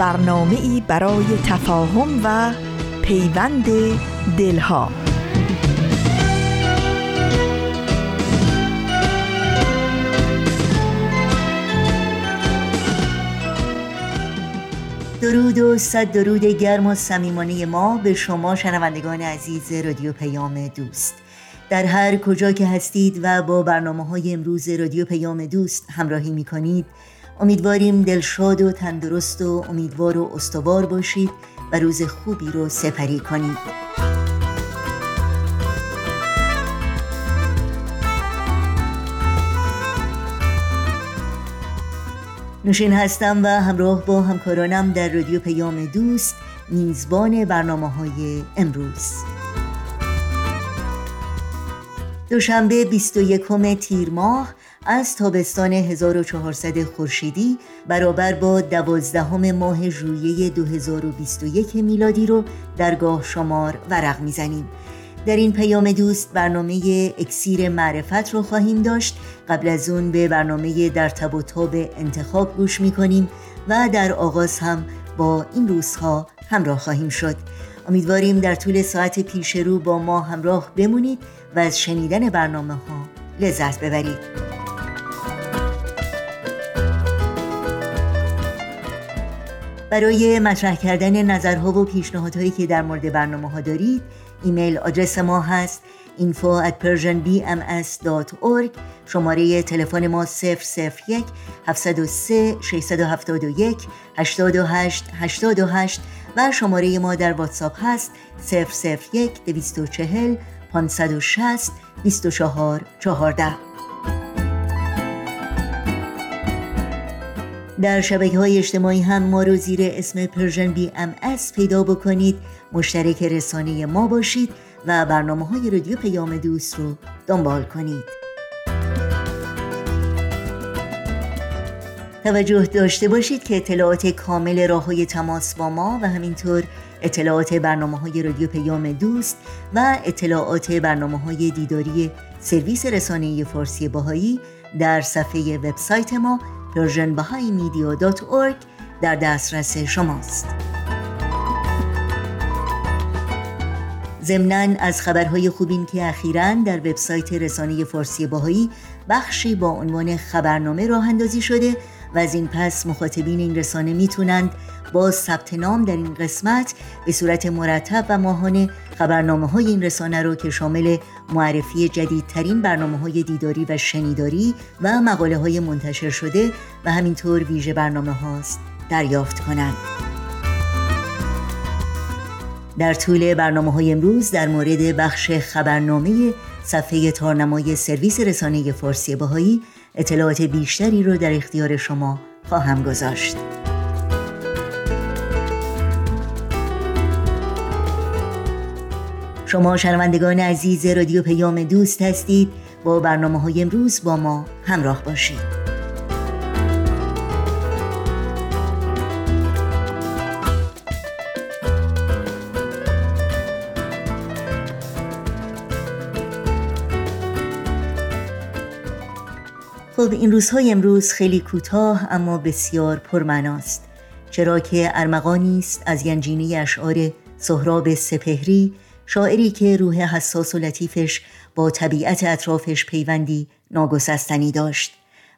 برنامه ای برای تفاهم و پیوند دلها. درود و صد درود گرم و صمیمانه ما به شما شنوندگان عزیز رادیو پیام دوست. در هر کجا که هستید و با برنامه های امروز رادیو پیام دوست همراهی می کنید امیدواریم دلشاد و تندرست و امیدوار و استوار باشید و روز خوبی رو سپری کنید. نوشین هستم و همراه با همکارانم در رادیو پیام دوست میزبان برنامه های امروز. دوشنبه 21 تیر ماه از تابستان 1400 خورشیدی برابر با دوازدهم ماه ژوئیه 2021 میلادی رو در گاه شمار ورق می‌زنیم. در این پیام دوست برنامه اکسیر معرفت رو خواهیم داشت. قبل از اون به برنامه در تب و تاب انتخاب گوش می‌کنیم و در آغاز هم با این روزها همراه خواهیم شد. امیدواریم در طول ساعت پیش رو با ما همراه بمونید و از شنیدن برنامه ها لذت ببرید. برای مطرح کردن نظرها و پیشنهادهایی که در مورد برنامه ها دارید ایمیل آدرس ما هست info at persianbms.org شماره تلفن ما 001 703 671 828 828 و شماره ما در واتساپ هست 001 240 560 24 14 در شبکه های اجتماعی هم ما رو زیر اسم Persian BMS پیدا بکنید. مشترک رسانه ما باشید و برنامه های رادیو پیام دوست رو دنبال کنید. توجه داشته باشید که اطلاعات کامل راه های تماس با ما و همینطور اطلاعات برنامه های رادیو پیام دوست و اطلاعات برنامه های دیداری سرویس رسانه فارسی باهایی در صفحه وبسایت ما persianbahaimedia.org در دسترس شماست. ضمنا از خبرهای خوبین که اخیرا در وبسایت رسانه فارسی باهایی بخشی با عنوان خبرنامه راه اندازی شده و از این پس مخاطبین این رسانه می‌تونند با ثبت نام در این قسمت به صورت مرتب و ماهانه خبرنامه های این رسانه رو که شامل معرفی جدیدترین برنامه های دیداری و شنیداری و مقاله های منتشر شده و همینطور ویژه برنامه هاست دریافت کنند. در طول برنامه های امروز در مورد بخش خبرنامه صفحه تارنمای سرویس رسانه فارسی باهایی اطلاعات بیشتری رو در اختیار شما خواهم گذاشت. شما شنوندگان عزیز رادیو پیام دوست هستید. با برنامه های امروز با ما همراه باشید. خب این روزهای امروز خیلی کوتاه اما بسیار پرمناست چرا که ارمغانی است از ینجینی اشعار سهراب سپهری شاعری که روح حساس و لطیفش با طبیعت اطرافش پیوندی ناگسستنی داشت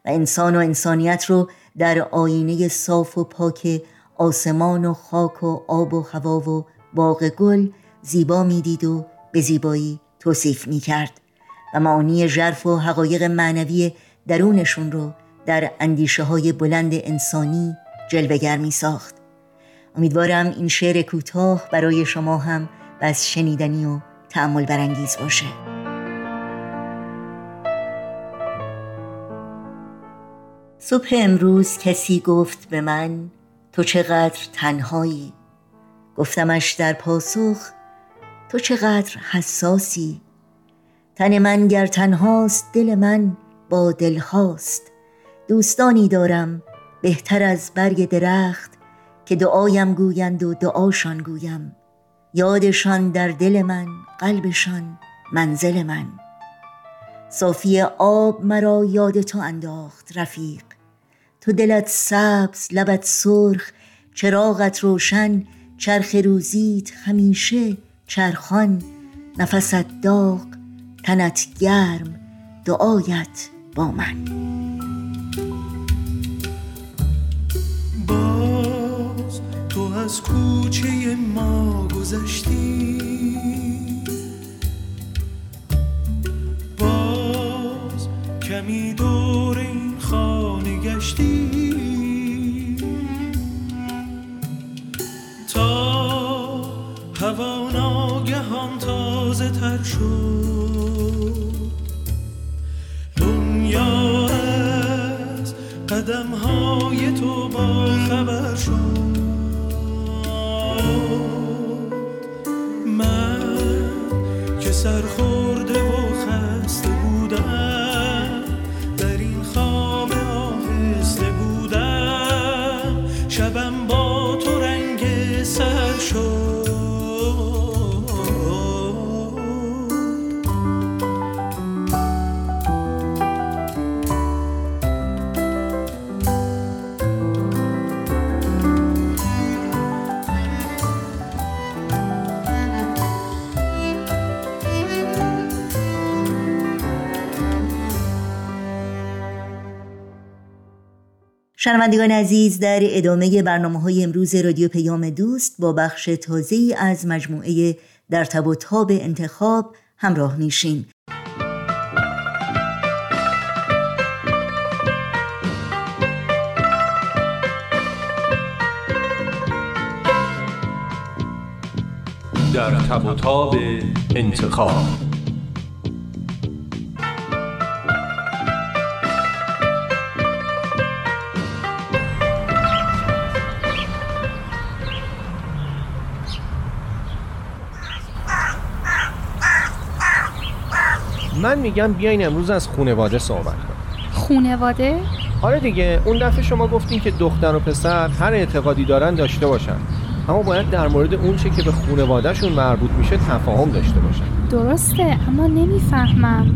و انسان و انسانیت رو در آینه صاف و پاک آسمان و خاک و آب و هوا و باغ گل زیبا می‌دید و به زیبایی توصیف می کرد و معانی ژرف و حقایق معنوی درونشون رو در اندیشه های بلند انسانی جلوگر می ساخت امیدوارم این شعر کوتاه برای شما هم بس شنیدنی و تعمل برانگیز باشه. صبح امروز کسی گفت به من تو چقدر تنهایی؟ گفتمش در پاسخ تو چقدر حساسی؟ تن من گر تنهاست دل من با دلهاست دوستانی دارم بهتر از برگ درخت که دعایم گویند و دعاشان گویم. یادشان در دل من قلبشان منزل من. صافی آب مرا یاد تو انداخت رفیق. تو دلت سبز لبت سرخ چراغت روشن چرخ روزیت همیشه چرخان. نفست داغ تنت گرم دعایت با من. از کوچه ما گذشتی. باز کمی دور این خانه گشتی. تا هوا ناگهان تازه تر شد. دنیا از قدم های تو با خبر شد. که شنوندگان عزیز در ادامه برنامه های امروز رادیو پیام دوست با بخش تازه از مجموعه در تب و تاب انتخاب همراه میشیم در تب و تاب انتخاب. من میگم بیاین امروز از خونواده صحبت کنیم. خونواده؟ آره دیگه اون دفعه شما گفتین که دختر و پسر هر اعتقادی دارن داشته باشن. اما باید در مورد اون چه که به خونوادهشون مربوط میشه تفاهم داشته باشن. درسته اما نمی‌فهمم.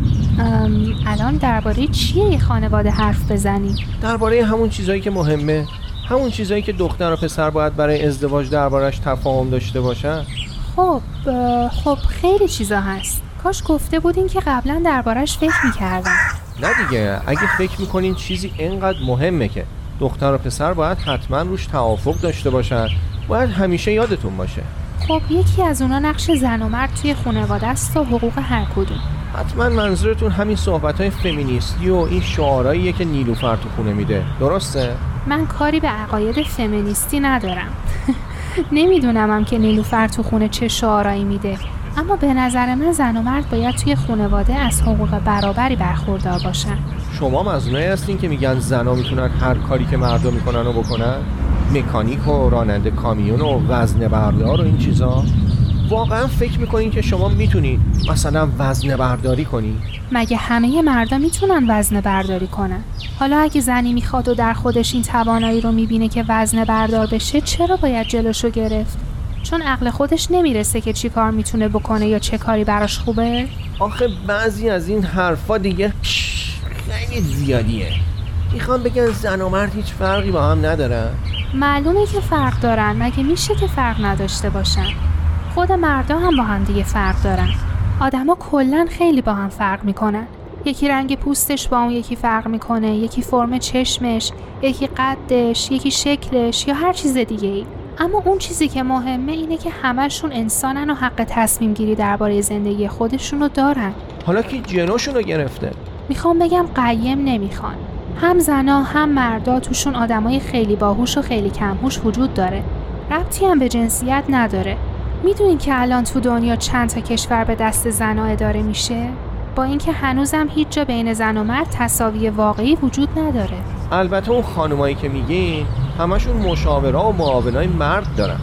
الان درباره چیه یه خانواده حرف بزنی؟ درباره همون چیزایی که مهمه. همون چیزایی که دختر و پسر باید برای ازدواج دربارش تفاهم داشته باشن. خب خب خیلی چیزا هست. کاش گفته بودین که قبلا دربارش فکر می‌کردم. نه دیگه اگه فکر می‌کنین چیزی اینقدر مهمه که دختر و پسر باید حتما روش توافق داشته باشن. باید همیشه یادتون باشه. خب یکی از اونا نقش زن و مرد توی خانواده است و حقوق هر کدوم. حتما منظورتون همین صحبت های فمینیستی و این شعارهاییه که نیلوفر تو خونه میده. درسته؟ من کاری به عقاید فمینیستی ندارم. نمیدونمم که نیلوفر تو خونه چه شعارایی میده. اما به نظر من زن و مرد باید توی خانواده از حقوق برابری برخوردار باشن. شما مزنونایی هستین که میگن زنا می‌تونن هر کاری که مردا می‌کنن رو بکنن؟ مکانیک و راننده کامیون و وزن بردار و این چیزا؟ واقعا فکر می‌کنین که شما می‌تونین مثلا وزن برداری کنی؟ مگه همه مردا می‌تونن وزن برداری کنن؟ حالا اگه زنی می‌خواد و در خودش این توانایی رو می‌بینه که وزن بردار بشه چرا باید جلوشو گرفت؟ چون عقل خودش نمی‌رسه که چی کار می‌تونه بکنه یا چه کاری براش خوبه؟ آخه بعضی از این حرفا دیگه خیلی زیادیه. می‌خوام بگن زن و مرد هیچ فرقی با هم ندارن؟ معلومه که فرق دارن. مگه میشه که فرق نداشته باشن؟ خود مردا هم با هم دیگه فرق دارن. آدما کلا خیلی با هم فرق می‌کنن. یکی رنگ پوستش با اون یکی فرق می‌کنه یکی فرم چشمش یکی قدش یکی شکلش یا هر چیز دیگه ای اما اون چیزی که مهمه اینه که همشون انسانن و حق تصمیم گیری درباره زندگی خودشون رو دارن. حالا که جنوشون رو گرفته؟ می‌خوام بگم قیم نمی‌خوان. هم زنا هم مردا توشون آدمای خیلی باهوش و خیلی کمهوش وجود داره. ربطی هم به جنسیت نداره. می‌دونین که الان تو دنیا چند تا کشور به دست زنا اداره میشه؟ با اینکه هنوزم هیچ جا بین زن و مرد تساوی واقعی وجود نداره. البته اون خانمایی که میگین همشون مشاورا و معاونای مرد دارن.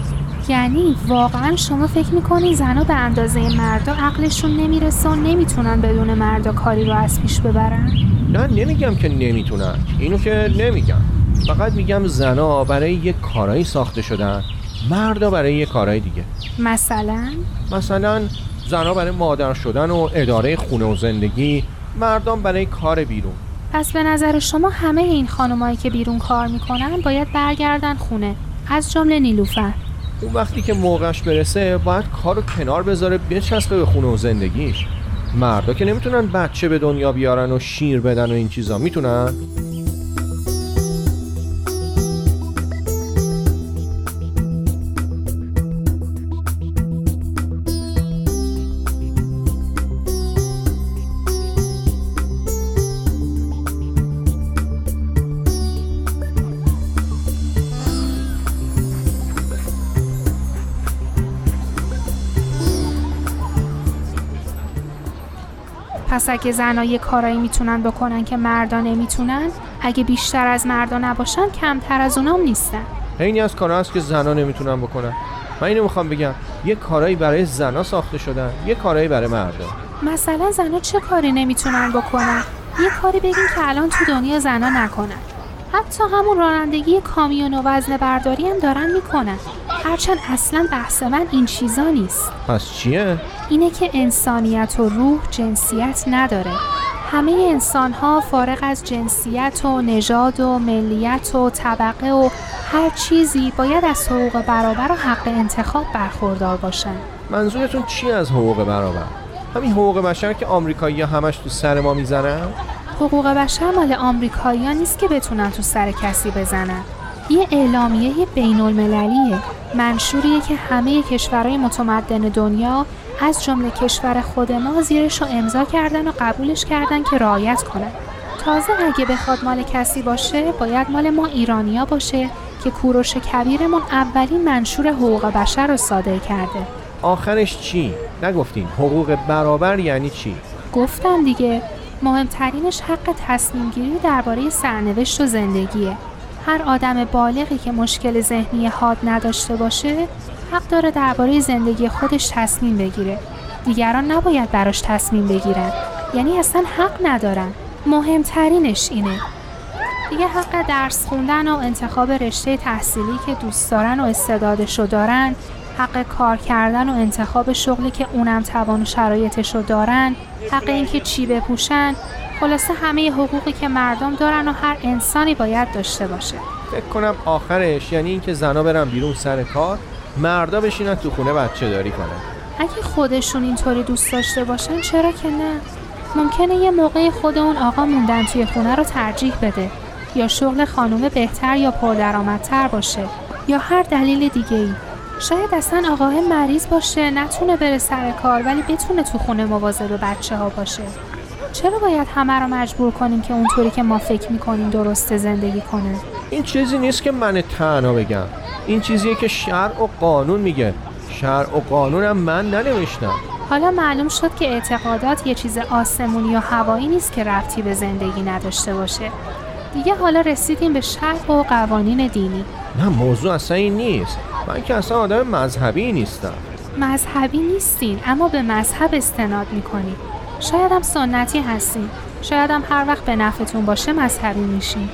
یعنی واقعا شما فکر می‌کنین زنها به اندازه مردا عقلشون نمی‌رسه و نمی‌تونن بدون مردا کاری رو از پیش ببرن؟ نه نمیگم که نمی‌تونن. اینو که نمیگم. فقط میگم زنا برای یه کارایی ساخته شدن مردا برای یه کارای دیگه. مثلا؟ مثلا زنا برای مادر شدن و اداره خونه و زندگی مردان برای کار بیرون. پس به نظر شما همه این خانمایی که بیرون کار می‌کنن باید برگردن خونه؟ از جمله نیلوفر. اون وقتی که موقعش برسه باید کارو کنار بذاره بچسبه به خونه و زندگیش. مردا که نمی‌تونن بچه به دنیا بیارن و شیر بدن و این چیزا می‌تونن؟ پس اگه زنها یه کارایی می‌تونن بکنن که مردا نمی‌تونن اگه بیشتر از مردا نباشن کمتر از اونام نیستن. عینی از کارا هست که زنا نمی‌تونن بکنن. من اینو می‌خوام بگم. یه کارایی برای زنا ساخته شدن. یه کارایی برای مردا. مثلا زنها چه کاری نمی‌تونن بکنن؟ یه کاری بگین که الان تو دنیا زنها نکنن. حتی همون رانندگی کامیون و وزن برداری هم دارن می‌کنن. هرچند اصلا بحث من این چیزا نیست. پس چیه؟ اینه که انسانیت و روح جنسیت نداره. همه انسان ها فارغ از جنسیت و نژاد و ملیت و طبقه و هر چیزی باید از حقوق برابر و حق انتخاب برخوردار باشن. منظورتون چی از حقوق برابر؟ همین حقوق بشر که آمریکایی همش تو سر ما می‌زنن؟ حقوق بشر مال آمریکایی‌ها نیست که بتونن تو سر کسی بزنن. یه اعلامیه بین المللیه منشوریه که همه کشورهای متمدن دنیا از جمله کشور خود ما زیرش رو امضا کردن و قبولش کردن که رعایت کنن. تازه اگه بخواد مال کسی باشه باید مال ما ایرانیا باشه که کوروش کبیرمون اولین منشور حقوق بشر رو صادر کرده. آخرش چی؟ نگفتین حقوق برابر یعنی چی؟ گفتم دیگه مهمترینش حق تصمیم گیری درباره سرنوشت و زندگیه. هر آدم بالغی که مشکل ذهنی حاد نداشته باشه حق داره درباره زندگی خودش تصمیم بگیره. دیگران نباید براش تصمیم بگیرن. یعنی اصلا حق ندارن. مهمترینش اینه. دیگه حق درس خوندن و انتخاب رشته تحصیلی که دوست دارن و استعدادشو دارن حق کار کردن و انتخاب شغلی که اونم توان و شرایطشو دارن حق اینکه چی بپوشن خلاصه همه حقوقی که مردم دارن و هر انسانی باید داشته باشه. فکر کنم آخرش یعنی اینکه زنا برن بیرون سر کار مردا بشینن تو خونه بچه داری کنن. اگه خودشون اینطوری دوست داشته باشن چرا که نه؟ ممکنه یه موقع خود اون آقا موندن توی خونه رو ترجیح بده. یا شغل خانومه بهتر یا پردرآمدتر باشه. یا هر دلیل دیگه ای شاید اصلا آقاه مریض باشه نتونه بره سر کار ولی بتونه تو خونه مواظب بچه ها باشه. چرا باید همه رو مجبور کنیم که اونطوری که ما فکر می‌کنیم درست زندگی کنه؟ این چیزی نیست که من تنها بگم. این چیزیه که شرع و قانون میگه. شرع و قانونم من ننوشتم. حالا معلوم شد که اعتقادات یه چیز آسمونی و هوایی نیست که ربطی به زندگی نداشته باشه. دیگه حالا رسیدیم به شرع و قوانین دینی. نه موضوع اصلا این نیست. من که اصلا آدم مذهبی نیستم. مذهبی نیستین اما به مذهب استناد می‌کنید شاید هم سنتی هستین شاید هم هر وقت به نفعتون باشه مذهبی میشین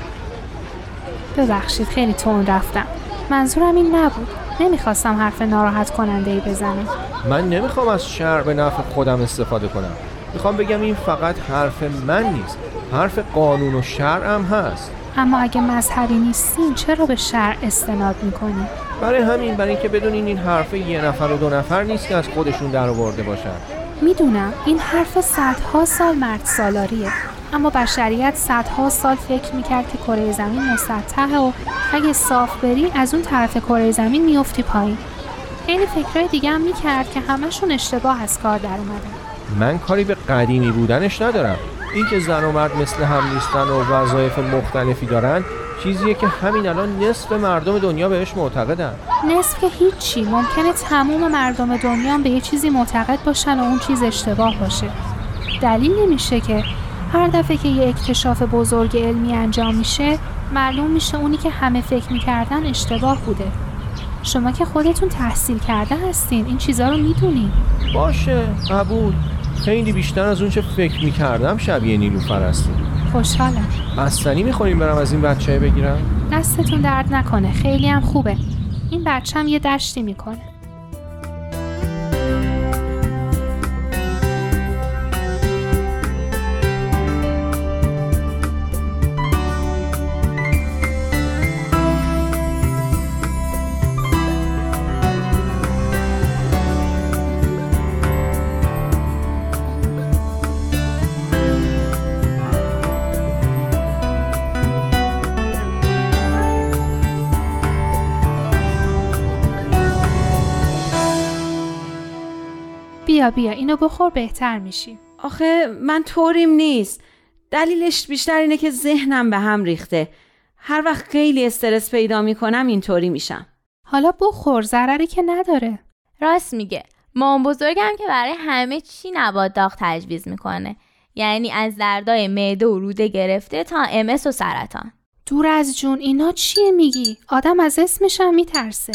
ببخشید خیلی تون رفتم. منظورم این نبود. نمی‌خواستم حرف ناراحت کننده ای بزنم. من نمی‌خوام از شرع به نفع خودم استفاده کنم. می‌خوام بگم این فقط حرف من نیست. حرف قانون و شرع هم هست. اما اگه مذهبی نیستین چرا به شرع استناد می‌کنین برای همین برای اینکه بدونین این حرف یه نفر و دو نفر نیست که از خودشون در آورده باشن. می‌دونم این حرف صدها سال مرد سالاریه. اما بشریت صدها سال فکر می‌کرد که کره زمین مسطحه و اگه صاف بری از اون طرف کره زمین میافتی پایین. خیلی فکرهای دیگه هم می‌کرد که همشون اشتباه از کار در اومدن. من کاری به قدیمی بودنش ندارم. اینکه زن و مرد مثل هم نیستن و وظایف مختلفی دارن چیزیه که همین الان نصف مردم دنیا بهش معتقدن. نصف که هیچی. ممکنه تموم مردم دنیا به یه چیزی معتقد باشن و اون چیز اشتباه باشه. دلیل نمیشه که هر دفعه که یه اکتشاف بزرگ علمی انجام میشه معلوم میشه اونی که همه فکر می‌کردن اشتباه بوده. شما که خودتون تحصیل کرده هستین این چیزا رو می‌دونین باشه قبول. خیلی بیشتر از اون چه فکر می‌کردم شبیه نیلوفر هستیم. خوشحالم. بستنی می‌خوریم برم از این بچه بگیرم؟ دستتون درد نکنه خیلی هم خوبه. این بچه هم یه دشتی می‌کنه. بیا بیا اینو بخور بهتر میشی. آخه من طوریم نیست. دلیلش بیشتر اینه که ذهنم به هم ریخته. هر وقت خیلی استرس پیدا می‌کنم اینطوری میشم. حالا بخور ضرری که نداره. راست میگه. مام بزرگم که برای همه چی نبات داغ تجویز می‌کنه. یعنی از دردای معده و روده گرفته تا امس و سرطان. دور از جون اینا چیه میگی؟ آدم از اسمش هم میترسه.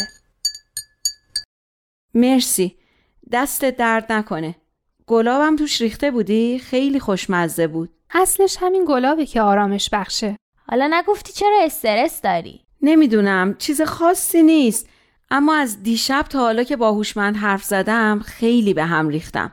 مرسی. دستت درد نکنه. گلابم توش ریخته بودی؟ خیلی خوشمزه بود. اصلش همین گلابه که آرامش بخشه. حالا نگفتی چرا استرس داری؟ نمی‌دونم چیز خاصی نیست. اما از دیشب تا حالا که با هوشمند حرف زدم خیلی به هم ریختم.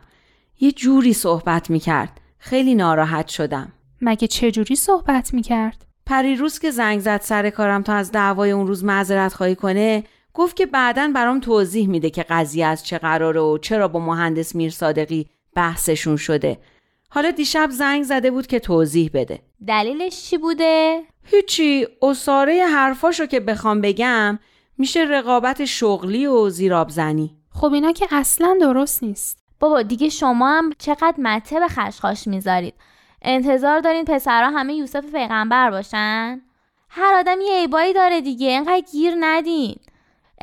یه جوری صحبت می‌کرد. خیلی ناراحت شدم. مگه چه جوری صحبت می‌کرد؟ پریروز که زنگ زد سر کارم تا از دعوای اون روز معذرت خواهی کنه گفت که بعدا برام توضیح میده که قضیه از چه قراره و چرا با مهندس میر صادقی بحثشون شده. حالا دیشب زنگ زده بود که توضیح بده. دلیلش چی بوده؟ هیچی اصاره حرفاشو که بخوام بگم میشه رقابت شغلی و زیراب زنی خب اینا که اصلا درست نیست. بابا دیگه شما هم چقدر مته به خشخاش می‌ذارید. انتظار دارین پسرها همه یوسف پیغمبر باشن؟ هر آدم یه عیبایی داره دیگه اینقدر گیر ندین.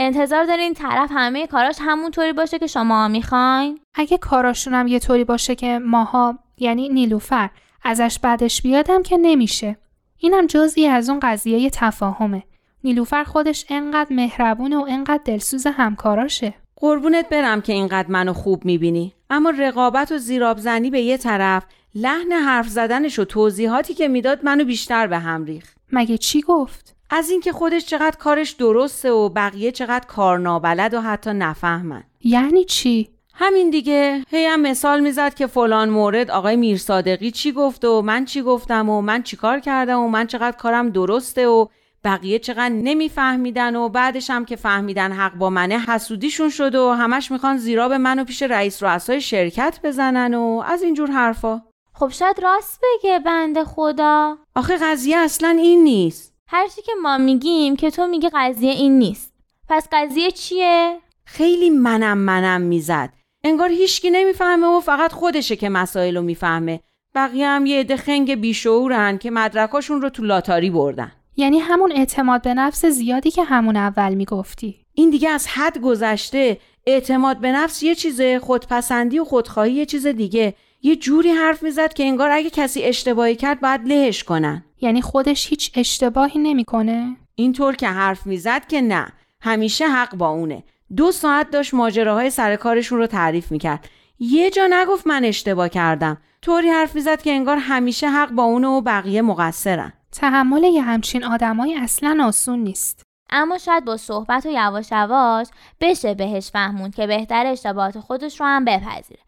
انتظار دارین طرف همه کاراش همونطوری باشه که شما می‌خواین؟ اگه کاراشون هم یه طوری باشه که ماها یعنی نیلوفر ازش بعدش بیادم که نمیشه. اینم جزئی از اون قضیه تفاهمه. نیلوفر خودش انقدر مهربونه و انقدر دلسوز همکاراشه. قربونت برم که اینقدر منو خوب می‌بینی. اما رقابت و زیراب زنی به یه طرف لحن حرف زدنش و توضیحاتی که می‌داد منو بیشتر به هم ریخت. مگه چی گفت؟ از اینکه خودش چقدر کارش درسته و بقیه چقدر کار نابلد و حتی نفهمن. یعنی چی؟ همین دیگه. هی هم مثال می‌زد که فلان مورد آقای میرصادقی چی گفت و من چی گفتم و من چی کار کردم و من چقدر کارم درسته و بقیه چقدر نمیفهمیدن و بعدش هم که فهمیدن حق با منه حسودیشون شد و همش می‌خوان زیرا به منو پیش رئیس رؤسای شرکت بزنن و از اینجور حرفا. خب شاید راست بگه بنده خدا. آخه قضیه اصلا این نیست. هرچی که ما میگیم که تو میگی قضیه این نیست. پس قضیه چیه؟ خیلی منم منم می‌زد. انگار هیچکی نمی‌فهمه و فقط خودشه که مسائل رو می‌فهمه. بقیه هم یه عده خنگ بیشعورن که مدرکاشون رو تو لاتاری بردن. یعنی همون اعتماد به نفس زیادی که همون اول می‌گفتی. این دیگه از حد گذشته. اعتماد به نفس یه چیزه خودپسندی و خودخواهی یه چیز دیگه. یه جوری حرف می‌زد که انگار اگه کسی اشتباهی کرد باید لهش کنن. یعنی خودش هیچ اشتباهی نمی‌کنه؟ اینطور که حرف می‌زد که نه. همیشه حق با اونه. دو ساعت داشت ماجراهای سر کارشون رو تعریف می‌کرد. یه جا نگفت من اشتباه کردم. طوری حرف می‌زد که انگار همیشه حق با اونه و بقیه مقصرن. تحمل یه همچین آدمایی اصلا آسون نیست. اما شاید با صحبت و یواش یواش بشه بهش فهموند که بهتر اشتباهات خودش رو هم بپذیره.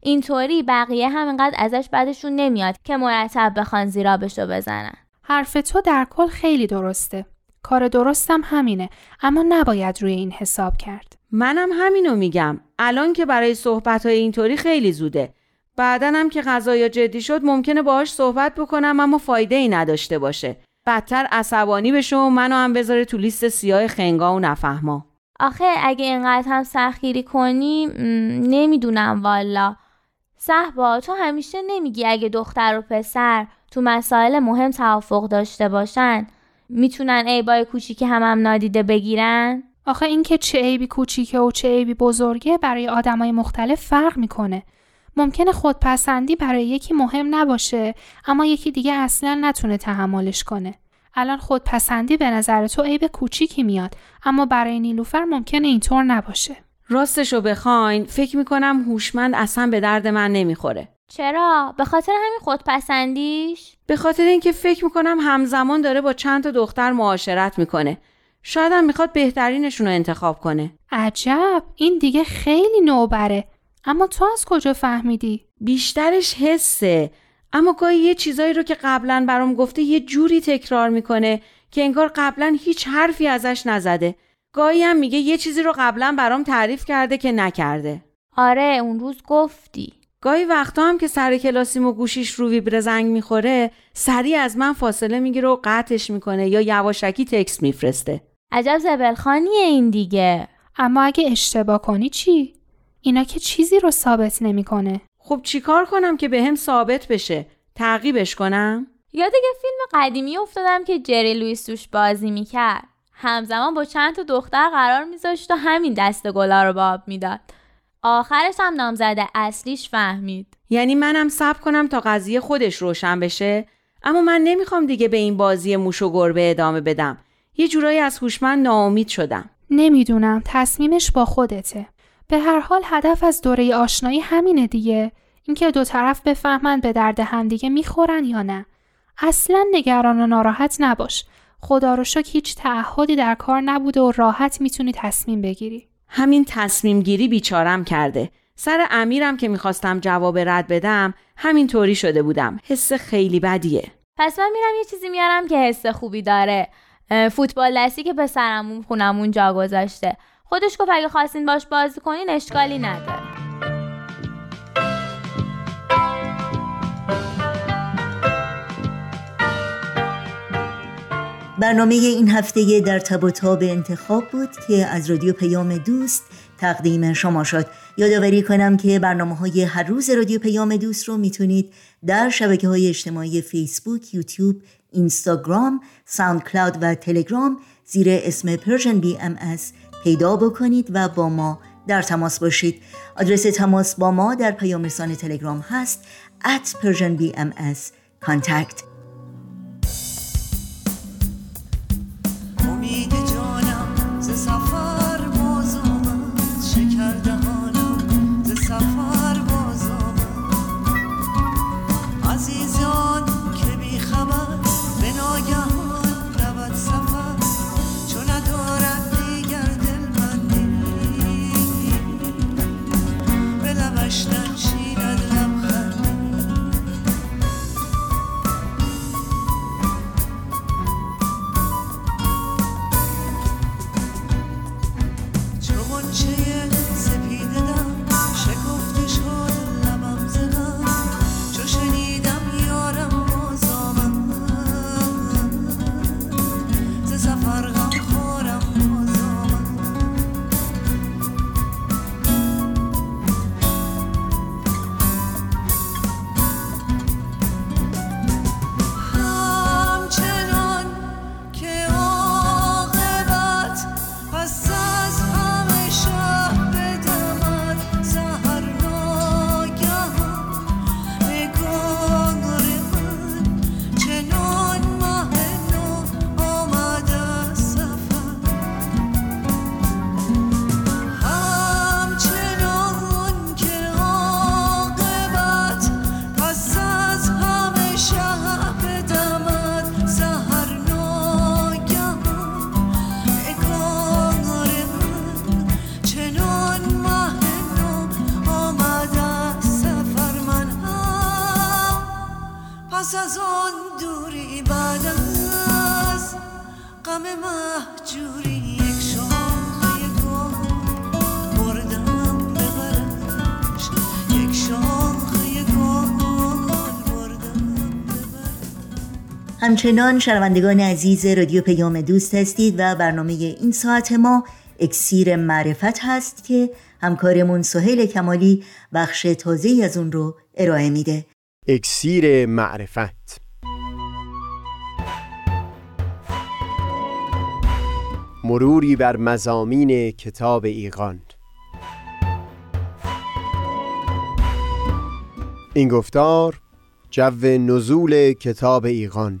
اینطوری بقیه هم اینقدر ازش بعدشون نمیاد که مرتب بخوان زیرابش رو بزنن. حرف تو در کل خیلی درسته. کار درستم همینه اما نباید روی این حساب کرد. منم همینو میگم. الان که برای صحبت های اینطوری خیلی زوده. بعدن هم که قضایا جدی شد ممکنه باهاش صحبت بکنم اما فایده ای نداشته باشه. بدتر عصبانی بشه و منو هم بذاره تو لیست سیاه خنگا و نفهما. آخه اگه اینقدر هم سختگیری کنی نمی‌دونم والا. صحبا تو همیشه نمیگی اگه دختر و پسر تو مسائل مهم توافق داشته باشن می‌تونن عیبای کوچیکی هم هم نادیده بگیرن آخه اینکه چه عیبی کوچیکه و چه عیبی بزرگه برای آدمای مختلف فرق می‌کنه ممکنه خودپسندی برای یکی مهم نباشه اما یکی دیگه اصلا نتونه تحملش کنه. الان خودپسندی به نظر تو عیب کوچیکی میاد اما برای نیلوفر ممکنه اینطور نباشه. راستشو بخواین فکر می‌کنم هوشمند اصلا به درد من نمی‌خوره. چرا؟ به خاطر همین خودپسندیش؟ به خاطر اینکه فکر می‌کنم همزمان داره با چند تا دختر معاشرت می‌کنه. شاید هم می‌خواد بهترینشون رو انتخاب کنه. عجب این دیگه خیلی نوبره. اما تو از کجا فهمیدی؟ بیشترش حسه. اما گاهی یه چیزایی رو که قبلا برام گفته یه جوری تکرار می‌کنه که انگار قبلا هیچ حرفی ازش نزده. گاهی هم میگه یه چیزی رو قبلا برام تعریف کرده که نکرده. آره اون روز گفتی. گاهی وقتا هم که سر کلاسیم و گوشیش رو ویبر زنگ می‌خوره سریع از من فاصله می‌گیره و قطعش می‌کنه یا یواشکی تکس میفرسته. عجب زبلخانیه این دیگه. اما اگه اشتباه کنی چی؟ اینا که چیزی رو ثابت نمی‌کنه. خب چیکار کنم که به هم ثابت بشه؟ تعقیبش کنم؟ یاد یه فیلم قدیمی افتادم که جری لویس توش بازی می‌کرد. همزمان با چند تا دختر قرار میذاشت و همین دست گلا رو باب می‌داد. آخرش هم نامزده اصلیش فهمید. یعنی منم صبر کنم تا قضیه خودش روشن بشه؟ اما من نمی‌خوام دیگه به این بازی موش و گربه ادامه بدم. یه جورایی از هوشمند ناامید شدم. نمی‌دونم تصمیمش با خودته. به هر حال هدف از دوره آشنایی همینه دیگه. اینکه دو طرف بفهمن به درد همدیگه می‌خورن یا نه. اصلا نگران و ناراحت نباش. خدا رو شک هیچ تعهدی در کار نبوده و راحت می‌تونی تصمیم بگیری. همین تصمیم گیری بیچارم کرده. سر امیرم که می‌خواستم جواب رد بدم همین طوری شده بودم. حس خیلی بدیه. پس من میرم یه چیزی میارم که حس خوبی داره. فوتبال دستی که پسرمون خونمون جا گذاشته. خودش گفت اگه خواستین باش بازی کنین اشکالی نداره. برنامه این هفته در تب و تاب انتخاب بود که از رادیو پیام دوست تقدیم شما شد. یادآوری کنم که برنامه های هر روز رادیو پیام دوست رو می‌تونید در شبکه های اجتماعی فیسبوک، یوتیوب، اینستاگرام، ساوند کلاود و تلگرام زیر اسم Persian BMS پیدا بکنید و با ما در تماس باشید. آدرس تماس با ما در پیام رسان تلگرام هست at Persian BMS contact. همچنان شنوندگان عزیز رادیو پیام دوست هستید و برنامه این ساعت ما اکسیر معرفت هست که همکارمون سهیل کمالی بخش تازه از اون رو ارائه میده. اکسیر معرفت. مروری بر مزامین کتاب ایقان این گفتار جو نزول کتاب ایقان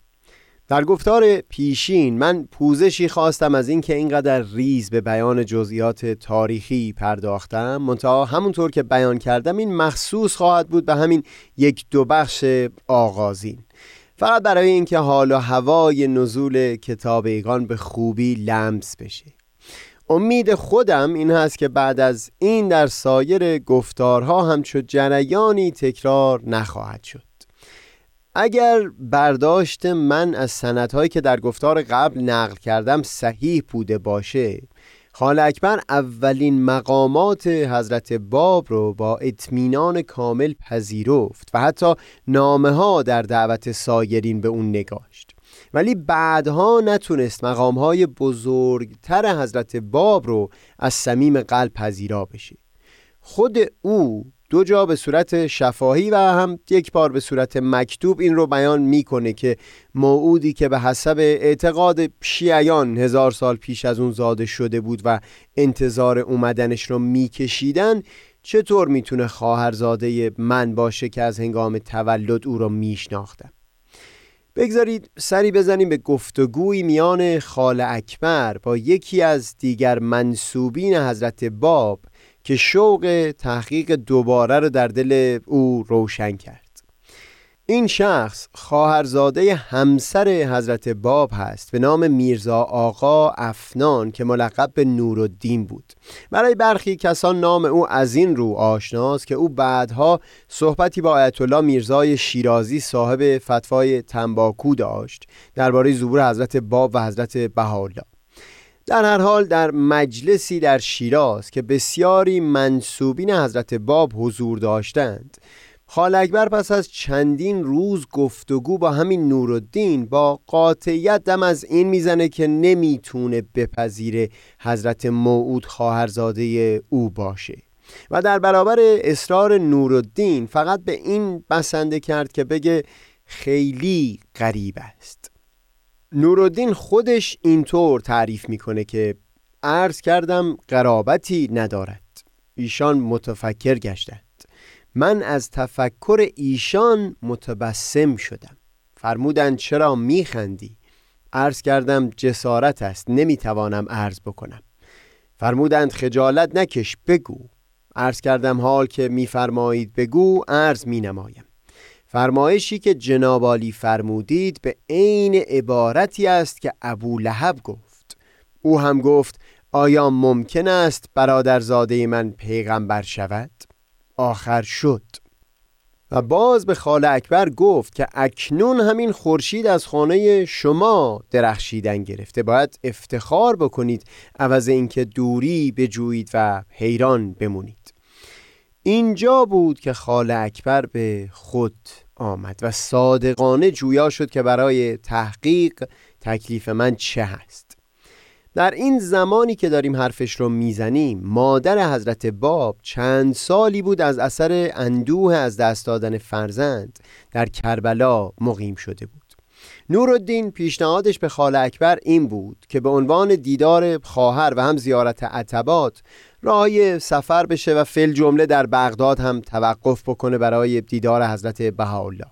در گفتار پیشین من پوزشی خواستم از اینکه اینقدر ریز به بیان جزئیات تاریخی پرداختم منتها همونطور که بیان کردم این مخصوص خواهد بود به همین یک دو بخش آغازین. فقط برای اینکه حال و هوای نزول کتاب ایگان به خوبی لمس بشه. امید خودم این هست که بعد از این در سایر گفتارها همچو جریانی تکرار نخواهد شد. اگر برداشت من از سندهایی که در گفتار قبل نقل کردم صحیح بوده باشه خال اکبر اولین مقامات حضرت باب رو با اطمینان کامل پذیرفت و حتی نامه ها در دعوت سایرین به اون نگاشت. ولی بعدها نتونست مقام های بزرگتر حضرت باب رو از صمیم قلب پذیرا بشه. خود او دو جا به صورت شفاهی و هم یک بار به صورت مکتوب این رو بیان می‌کنه که موعودی که به حسب اعتقاد شیعیان هزار سال پیش از اون زاده شده بود و انتظار اومدنش رو میکشیدن چطور می‌تونه خواهرزاده من باشه که از هنگام تولد او را میشناختم؟ بگذارید سری بزنیم به گفتگوی میان خال اکبر با یکی از دیگر منصوبین حضرت باب که شوق تحقیق دوباره رو در دل او روشن کرد. این شخص خواهرزاده همسر حضرت باب هست به نام میرزا آقا افنان که ملقب به نورالدین بود. برای برخی کسان نام او از این رو آشناست که او بعدها صحبتی با آیت الله میرزای شیرازی صاحب فتوای تنباکو داشت درباره ظهور حضرت باب و حضرت بهاءالله. در هر حال در مجلسی در شیراز که بسیاری منصوبین حضرت باب حضور داشتند. خال اکبر پس از چندین روز گفتگو با همین نورالدین با قاطعیت دم از این می‌زنه که نمی‌تونه بپذیره حضرت موعود خواهرزاده او باشه. و در برابر اصرار نورالدین فقط به این بسنده کرد که بگه خیلی غریب است. نورالدین خودش اینطور تعریف می‌کنه که عرض کردم قرابتی ندارد. ایشان متفکر گشتند. من از تفکر ایشان متبسم شدم. فرمودند چرا میخندی؟ عرض کردم جسارت است نمی‌توانم عرض بکنم. فرمودند خجالت نکش بگو. عرض کردم حال که میفرمایید بگو عرض مینمایم. فرمایشی که جنابالی فرمودید به عین عبارتی است که ابو لهب گفت. او هم گفت آیا ممکن است برادرزاده من پیغمبر شود؟ آخر شد. و باز به خاله اکبر گفت که اکنون همین خورشید از خانه شما درخشیدن گرفته. باید افتخار بکنید عوض اینکه دوری بجویید و حیران بمونید. اینجا بود که خاله اکبر به خود آمد و صادقانه جویا شد که برای تحقیق تکلیف من چه هست. در این زمانی که داریم حرفش رو می‌زنیم مادر حضرت باب چند سالی بود از اثر اندوه از دست دادن فرزند در کربلا مقیم شده بود. نورالدین پیشنهادش به خاله اکبر این بود که به عنوان دیدار خواهر و هم زیارت عتبات راهی سفر بشه و فل جمله در بغداد هم توقف بکنه برای دیدار حضرت بهاءالله.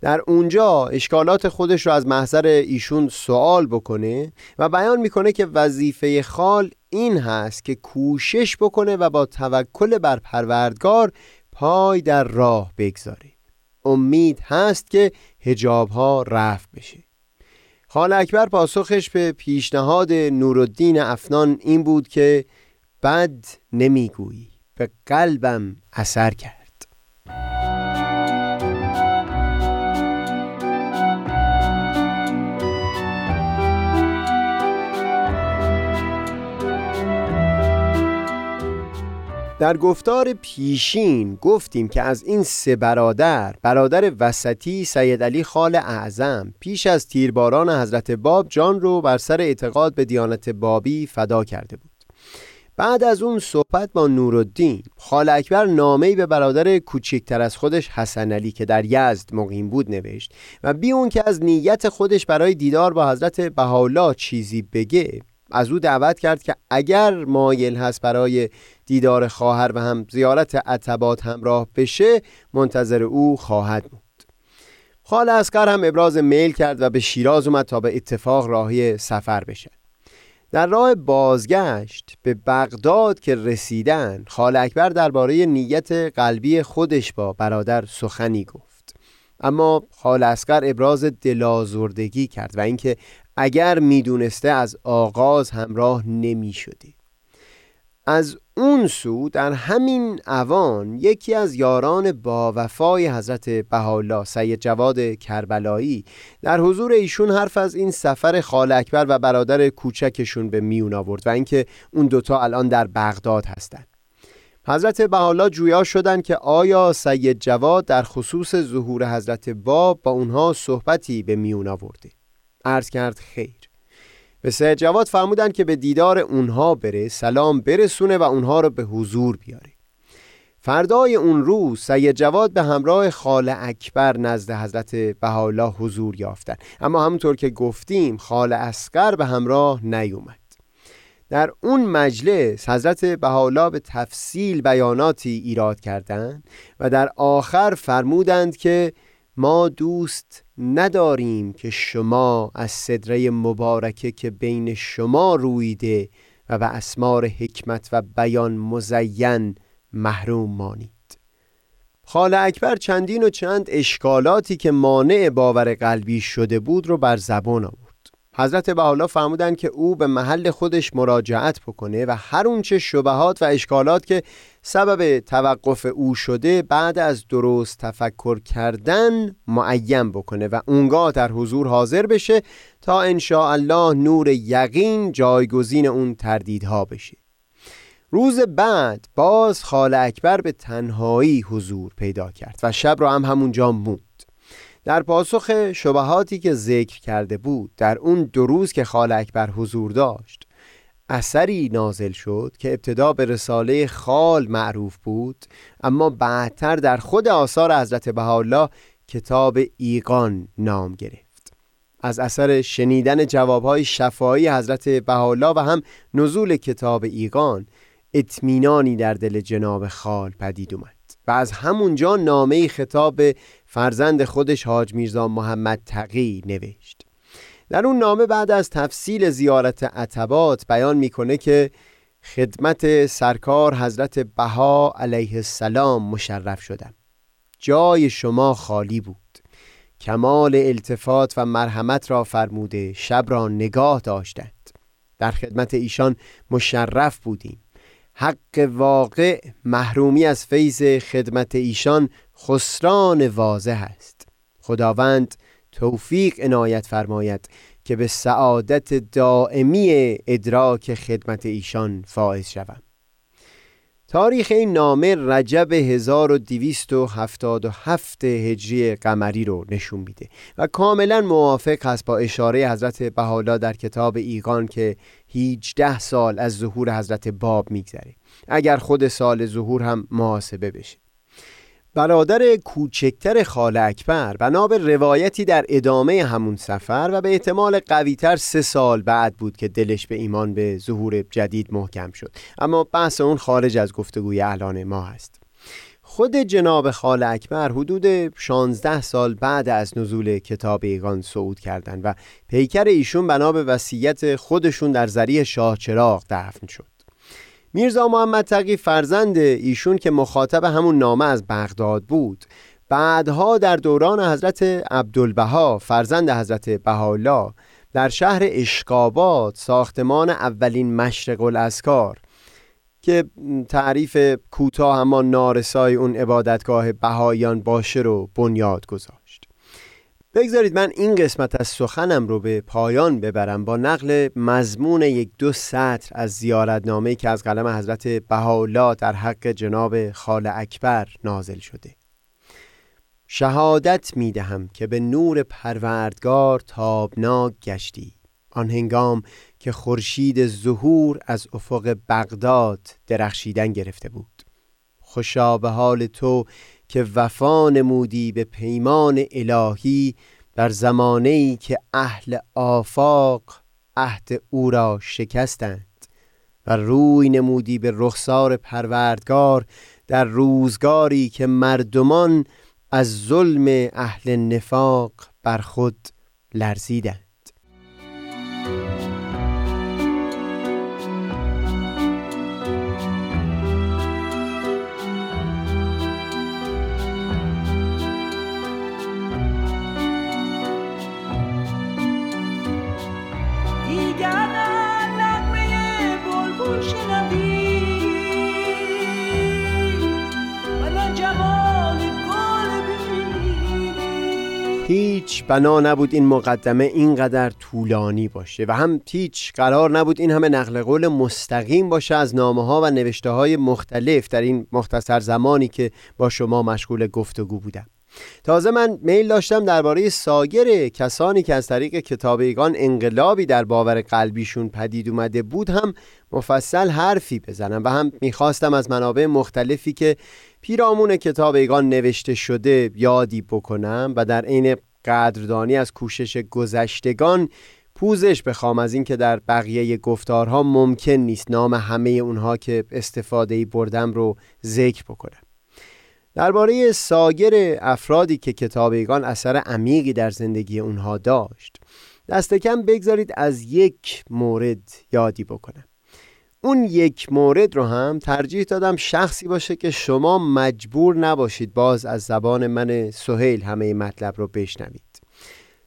در اونجا اشکالات خودش رو از محضر ایشون سوال بکنه و بیان می‌کنه که وظیفه خال این هست که کوشش بکنه و با توکل بر پروردگار پای در راه بگذاره. امید هست که هجاب ها رفت بشه. خال اکبر پاسخش به پیشنهاد نورالدین افنان این بود که بد نمی‌گویی. به قلبم اثر کرد. در گفتار پیشین گفتیم که از این سه برادر برادر وسطی سید علی خال اعظم پیش از تیرباران حضرت باب جان رو بر سر اعتقاد به دیانت بابی فدا کرده بود. بعد از اون صحبت با نورالدین خال اکبر نامه‌ای به برادر کوچکتر از خودش حسن علی که در یزد مقیم بود نوشت و بی اون که از نیت خودش برای دیدار با حضرت بهاءالله چیزی بگه از او دعوت کرد که اگر مایل هست برای دیدار خواهر و هم زیارت عتبات همراه بشه منتظر او خواهد بود. خال اسقر هم ابراز میل کرد و به شیراز اومد تا به اتفاق راهی سفر بشه در راه بازگشت به بغداد که رسیدن خال اکبر درباره نیت قلبی خودش با برادر سخنی گفت اما خال اسقر ابراز دلازردگی کرد و اینکه اگر می‌دونسته از آغاز همراه نمی. از اون سو در همین اوان یکی از یاران با وفای حضرت بهاءالله سید جواد کربلایی در حضور ایشون حرف از این سفر خال اکبر و برادر کوچکشون به میون آورد و اینکه اون دوتا الان در بغداد هستند. حضرت بهاءالله جویا شدند که آیا سید جواد در خصوص ظهور حضرت باب با اونها صحبتی به میون آورده عرض کرد خیر به سید جواد فرمودن که به دیدار اونها بره سلام برسونه و اونها رو به حضور بیاره. فردای اون روز سید جواد به همراه خال اکبر نزد حضرت بهاءالله حضور یافتن اما همونطور که گفتیم خال اسقر به همراه نیومد. در اون مجلس حضرت بهاءالله به تفصیل بیاناتی ایراد کردند و در آخر فرمودند که ما دوست نداریم که شما از صدره مبارکه که بین شما رویده و به اسمار حکمت و بیان مزین محروم مانید. خال اکبر چندین و چند اشکالاتی که مانع باور قلبی شده بود رو بر زبان آورد. حضرت بحالا فرمودند که او به محل خودش مراجعت بکنه و هر اونچه شبهات و اشکالات که سبب توقف او شده بعد از درست تفکر کردن معیم بکنه و اونگاه در حضور حاضر بشه تا الله نور یقین جایگزین اون تردیدها بشه. روز بعد باز خال اکبر به تنهایی حضور پیدا کرد و شب را هم همونجا موند. در پاسخ شبهاتی که ذکر کرده بود در اون دو روز که خال اکبر حضور داشت اثری نازل شد که ابتدا به رساله خال معروف بود اما بعدتر در خود آثار حضرت بهاءالله کتاب ایقان نام گرفت. از اثر شنیدن جوابهای شفایی حضرت بهاءالله و هم نزول کتاب ایقان اطمینانی در دل جناب خال پدید اومد و از همونجا نامه خطاب فرزند خودش حاج میرزا محمد تقی نوشت. در اون نامه بعد از تفصیل زیارت عتبات بیان می‌کنه که خدمت سرکار حضرت بها علیه السلام مشرف شدم. جای شما خالی بود. کمال التفات و مرحمت را فرموده شب را نگاه داشتند. در خدمت ایشان مشرف بودیم. حق واقع محرومی از فیض خدمت ایشان خسران واضح است. خداوند توفیق عنایت فرماید که به سعادت دائمی ادراک خدمت ایشان فائز شوم. تاریخ این نامه رجب 1277 هجری قمری رو نشون میده و کاملا موافق هست با اشاره حضرت بحالا در کتاب ایقان که 18 سال از ظهور حضرت باب میگذره. اگر خود سال ظهور هم محاسبه بشه. برادر کوچکتر خال اکبر بنا به روایتی در ادامه همون سفر و به احتمال قویتر سه سال بعد بود که دلش به ایمان به ظهور جدید محکم شد. اما بحث اون خارج از گفتگوی الان ما هست. خود جناب خال اکبر حدود 16 سال بعد از نزول کتاب ایگان صعود کردند و پیکر ایشون بنا به وصیت خودشون در زریح شاه چراغ دفن شد. میرزا محمد تقی فرزند ایشون که مخاطب همون نامه از بغداد بود. بعدها در دوران حضرت عبدالبها فرزند حضرت بهاءالله در شهر اشکابات ساختمان اولین مشرق الاسکار که تعریف کوتاه اما نارسای اون عبادتگاه بهاییان باشه رو بنیاد گذاشت. بگذارید من این قسمت از سخنم رو به پایان ببرم با نقل مضمون یک دو سطر از زیارتنامه که از قلم حضرت بهاءالله در حق جناب خال اکبر نازل شده. شهادت می دهم که به نور پروردگار تابناک گشتی. آن هنگام که خورشید ظهور از افق بغداد درخشیدن گرفته بود. خوشا به حال تو که وفا نمودی به پیمان الهی در زمانه ای که اهل آفاق عهد او را شکستند. و روی نمودی به رخسار پروردگار در روزگاری که مردمان از ظلم اهل نفاق بر خود لرزیدند. هیچ بنا نبود این مقدمه اینقدر طولانی باشه و هم هیچ قرار نبود این همه نقل قول مستقیم باشه از نامه ها و نوشته های مختلف در این مختصر زمانی که با شما مشغول گفتگو بودم. تازه من میل داشتم درباره ساگر کسانی که از طریق کتابیگان انقلابی در باور قلبیشون پدید اومده بود هم مفصل حرفی بزنم و هم می‌خواستم از منابع مختلفی که پیرامون کتابیگان نوشته شده یادی بکنم و در عین قدردانی از کوشش گذشتگان پوزش بخوام از اینکه در بقیه گفتارها ممکن نیست نام همه اونها که استفاده بردم رو ذکر بکنم. درباره ساگر افرادی که کتابیگان اثر عمیقی در زندگی اونها داشت دست کم بگذارید از یک مورد یادی بکنم. اون یک مورد رو هم ترجیح دادم شخصی باشه که شما مجبور نباشید باز از زبان من سهیل همه مطلب رو بشنوید.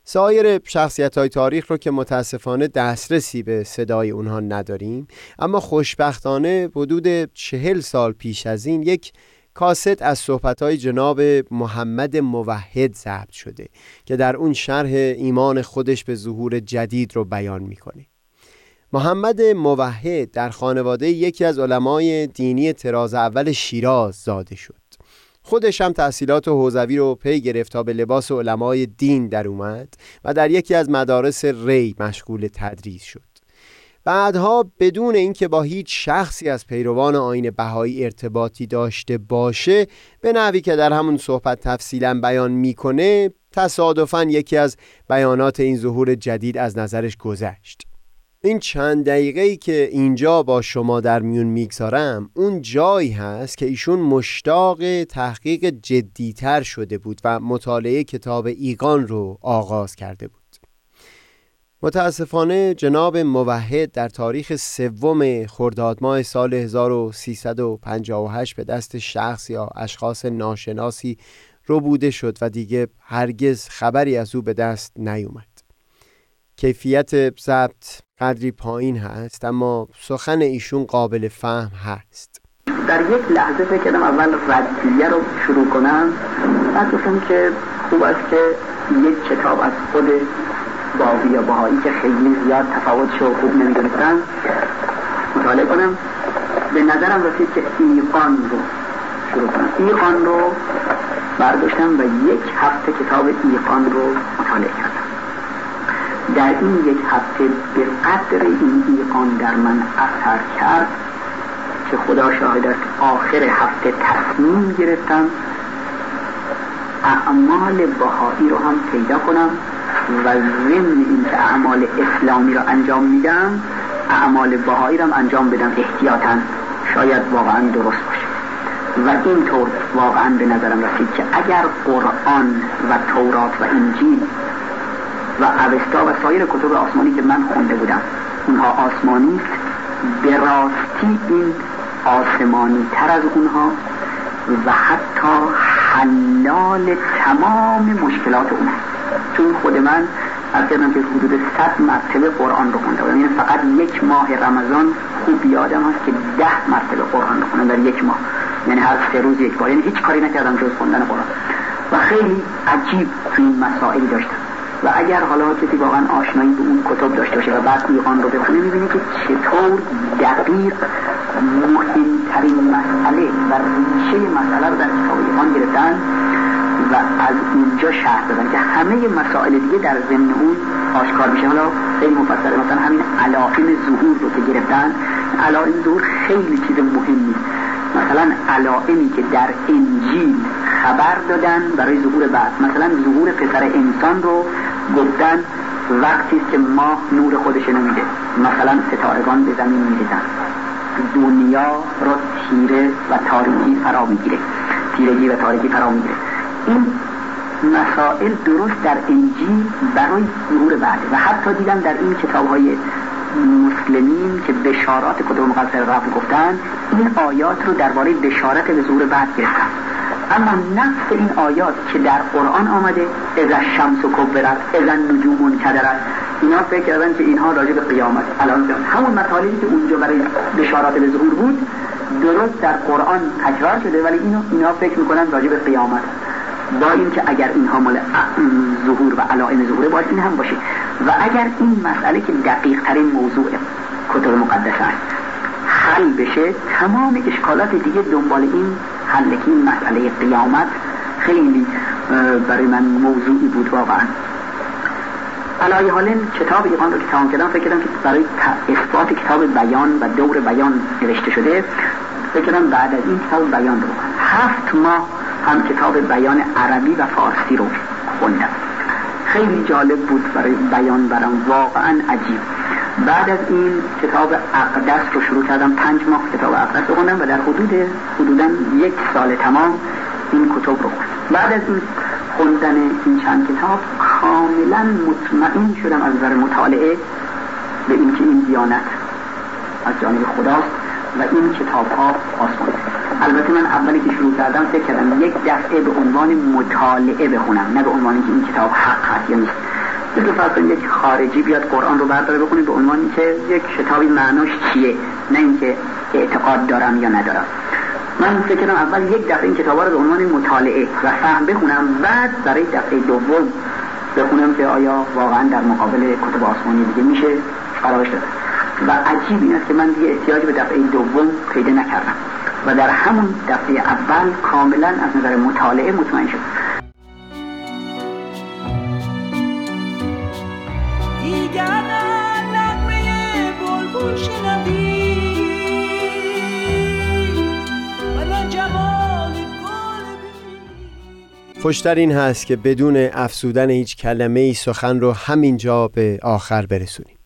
سایر شخصیت های تاریخ رو که متاسفانه دسترسی به صدای اونها نداریم اما خوشبختانه حدود چهل سال پیش از این یک کاست از صحبت جناب محمد موحد ضبط شده که در اون شرح ایمان خودش به ظهور جدید رو بیان می‌کنه. محمد موحد در خانواده یکی از علمای دینی تراز اول شیراز زاده شد. خودش هم تحصیلات حوزوی رو پی گرفت تا به لباس علمای دین در اومد و در یکی از مدارس ری مشغول تدریس شد. بعدها بدون اینکه با هیچ شخصی از پیروان آین بهایی ارتباطی داشته باشه به نحوی که در همون صحبت تفصیلا بیان می‌کنه تصادفا یکی از بیانات این ظهور جدید از نظرش گذشت. این چند دقیقه ای که اینجا با شما در میون می‌گذارم اون جایی هست که ایشون مشتاق تحقیق جدیتر شده بود و مطالعه کتاب ایگان رو آغاز کرده بود. متاسفانه جناب موحد در تاریخ سوم خرداد ماه سال 1358 به دست شخص یا اشخاص ناشناسی رو بوده شد و دیگه هرگز خبری از او به دست نیومد. کیفیت ضبط قدری پایین هست اما سخن ایشون قابل فهم هست. در یک لحظه فکر کردم اول ردیه رو شروع کنم بعد که خوب است که یک کتاب از خود باوی یا باهایی که خیلی زیاد تفاوت و خوب نمی‌دونستن مطالعه کنم. به نظرم رسید که ایقان رو شروع کنم. ایقان رو برداشتم و یک هفته کتاب ایقان رو مطالعه کردم. در این یک هفته به قدر این ایقان در من اثر کرد که خدا شاهد است آخر هفته تصمیم گرفتم اعمال بهایی رو هم پیدا کنم. و ضمن این که اعمال اسلامی را انجام میدم اعمال بهایی را انجام بدم احتیاطا. شاید واقعا درست باشه. و اینطور واقعا به نظرم رسید که اگر قرآن و تورات و انجیل و اوستا و سایر کتب آسمانی که من خونده بودم اونها آسمانی است به راستی این آسمانی تر از اونها و حتی حلال تمام مشکلات اونها. چون خود من از کردم که حدود صد مرتبه قرآن رو خونده یعنی فقط یک ماه رمضان خوب یادم هست که ده مرتبه قرآن رو خوندم در یک ماه. یعنی هر سه روز یک بار. یعنی هیچ کاری نکردم جز خوندن قرآن. و خیلی عجیب توی این مسائل داشتم. و اگر حالا کسی واقعا آشنایی به اون کتب داشته باشه و بعد ایقان رو بخونه می‌بینه که چطور دقیق مهمترین مسئله و ریشه مسئله رو در کتاب ایقان گرفتن. و از اینجا شرح دادن که همه مسائل دیگه در ضمن اون آشکار میشه. حالا خیلی مفصله. مثلا همین علائم ظهور رو که گرفتن. علائم ظهور خیلی چیز مهمی. مثلا علائمی که در انجیل خبر دادن برای ظهور بعد. مثلا ظهور پسر انسان رو گفتن وقتی که ماه نور خودش نمیده مثلا ستارگان به زمین میریزن. دنیا رو تیره و تاریکی فرا می‌گیره. تیرگی و تاریکی فرا می‌گیره. این مسائل درست در انجیل برای ظهور بعد. و حتی دیدم در این کتاب های مسلمین که بشارات کتب مقدسه رفت گفتن این آیات رو درباره بشارت به ظهور بعد گرفتن. اما نفس این آیات که در قرآن آمده از شمس و کبرت از نجوم کدرت اینا فکر کردن که اینها راجع به قیامت. الان همون مطالبی که اونجا برای بشارات به ظهور بود درست در قرآن تکرار شده ولی اینو اینا فکر می‌کنن راجع به قیامت. با اینکه اگر اینها مال ظهور و علائم ظهوره باید این هم باشه. و اگر این مسئله که دقیق ترین موضوع کتب مقدسه است حل بشه تمام اشکالات دیگه دنبال این حل این مسئله قیامت خیلی برای من موضوعی بود واقعا. علای حالین کتاب ایقان رو که تمام کردم فکر کردم که برای اثبات کتاب بیان و دور بیان نوشته شده فکر کردم بعد از این کتاب بیان رو. هفت ماه هم کتاب بیان عربی و فارسی رو خوندم. خیلی جالب بود برای بیان برام واقعا عجیب. بعد از این کتاب اقدس رو شروع کردم. پنج ماه کتاب اقدس رو خوندم و در حدود حدودا یک سال تمام این کتب رو خوندم. بعد از این خوندن این چند کتاب کاملا مطمئن شدم از نظر مطالعه به اینکه این دیانت از جانب خداست و این کتاب ها آسمان البته من اولی که شروع کردم فکر کردم یک دفعه به عنوان مطالعه بخونم نه به عنوان که این کتاب حق هست یا نیست. مثل فرض یک خارجی بیاد قرآن رو برداره بخونه به عنوان که یک کتابی معناش چیه نه اینکه اعتقاد دارم یا ندارم. من فکر کردم اول یک دفعه این کتاب رو به عنوان مطالعه و فهم بخونم بعد برای دفعه دوم بخونم که آیا واقعا در مقابل کتب آسمانی دیگه میشه؟ قرارش داده و عجیب این است که من دیگه احتیاج به دفعه دوم پیدا نکردم. و در همون دفعه اول کاملا از نظر مطالعه مطمئن شد. خوشتر این هست که بدون افسودن هیچ کلمه ای سخن رو همینجا به آخر برسونیم.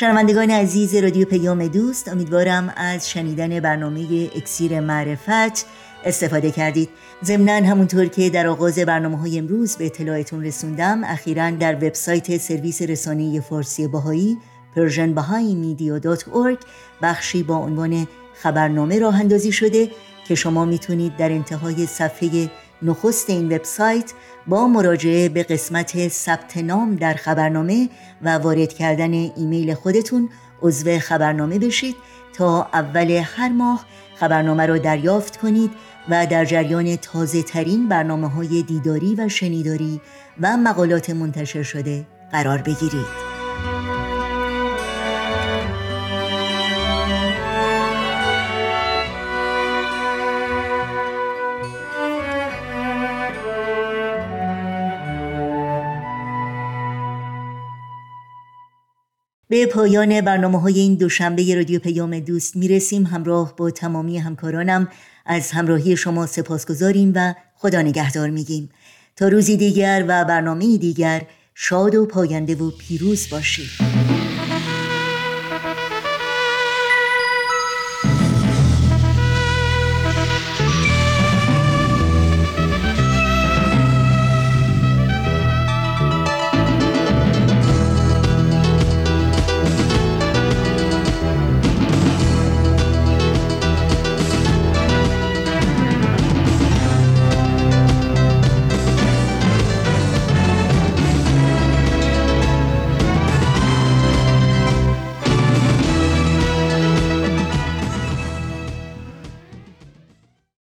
شنوندگان عزیز رادیو پیام دوست امیدوارم از شنیدن برنامه اکسیر معرفت استفاده کردید. ضمنا همونطور که در آغاز برنامه های امروز به اطلاعتون رسوندم اخیرا در وبسایت سرویس رسانه فارسی باهایی persianbahaimedia.org بخشی با عنوان خبرنامه راه اندازی شده که شما می‌تونید در انتهای صفحه نخست این وبسایت با مراجعه به قسمت ثبت نام در خبرنامه و وارد کردن ایمیل خودتون عضو خبرنامه بشید تا اول هر ماه خبرنامه را دریافت کنید و در جریان تازه ترین برنامه های دیداری و شنیداری و مقالات منتشر شده قرار بگیرید. به پایان برنامه های این دوشنبه رادیو پیام دوست می‌رسیم. همراه با تمامی همکارانم از همراهی شما سپاس گذاریم و خدا نگهدار میگیم. تا روزی دیگر و برنامه دیگر شاد و پاینده و پیروز باشید.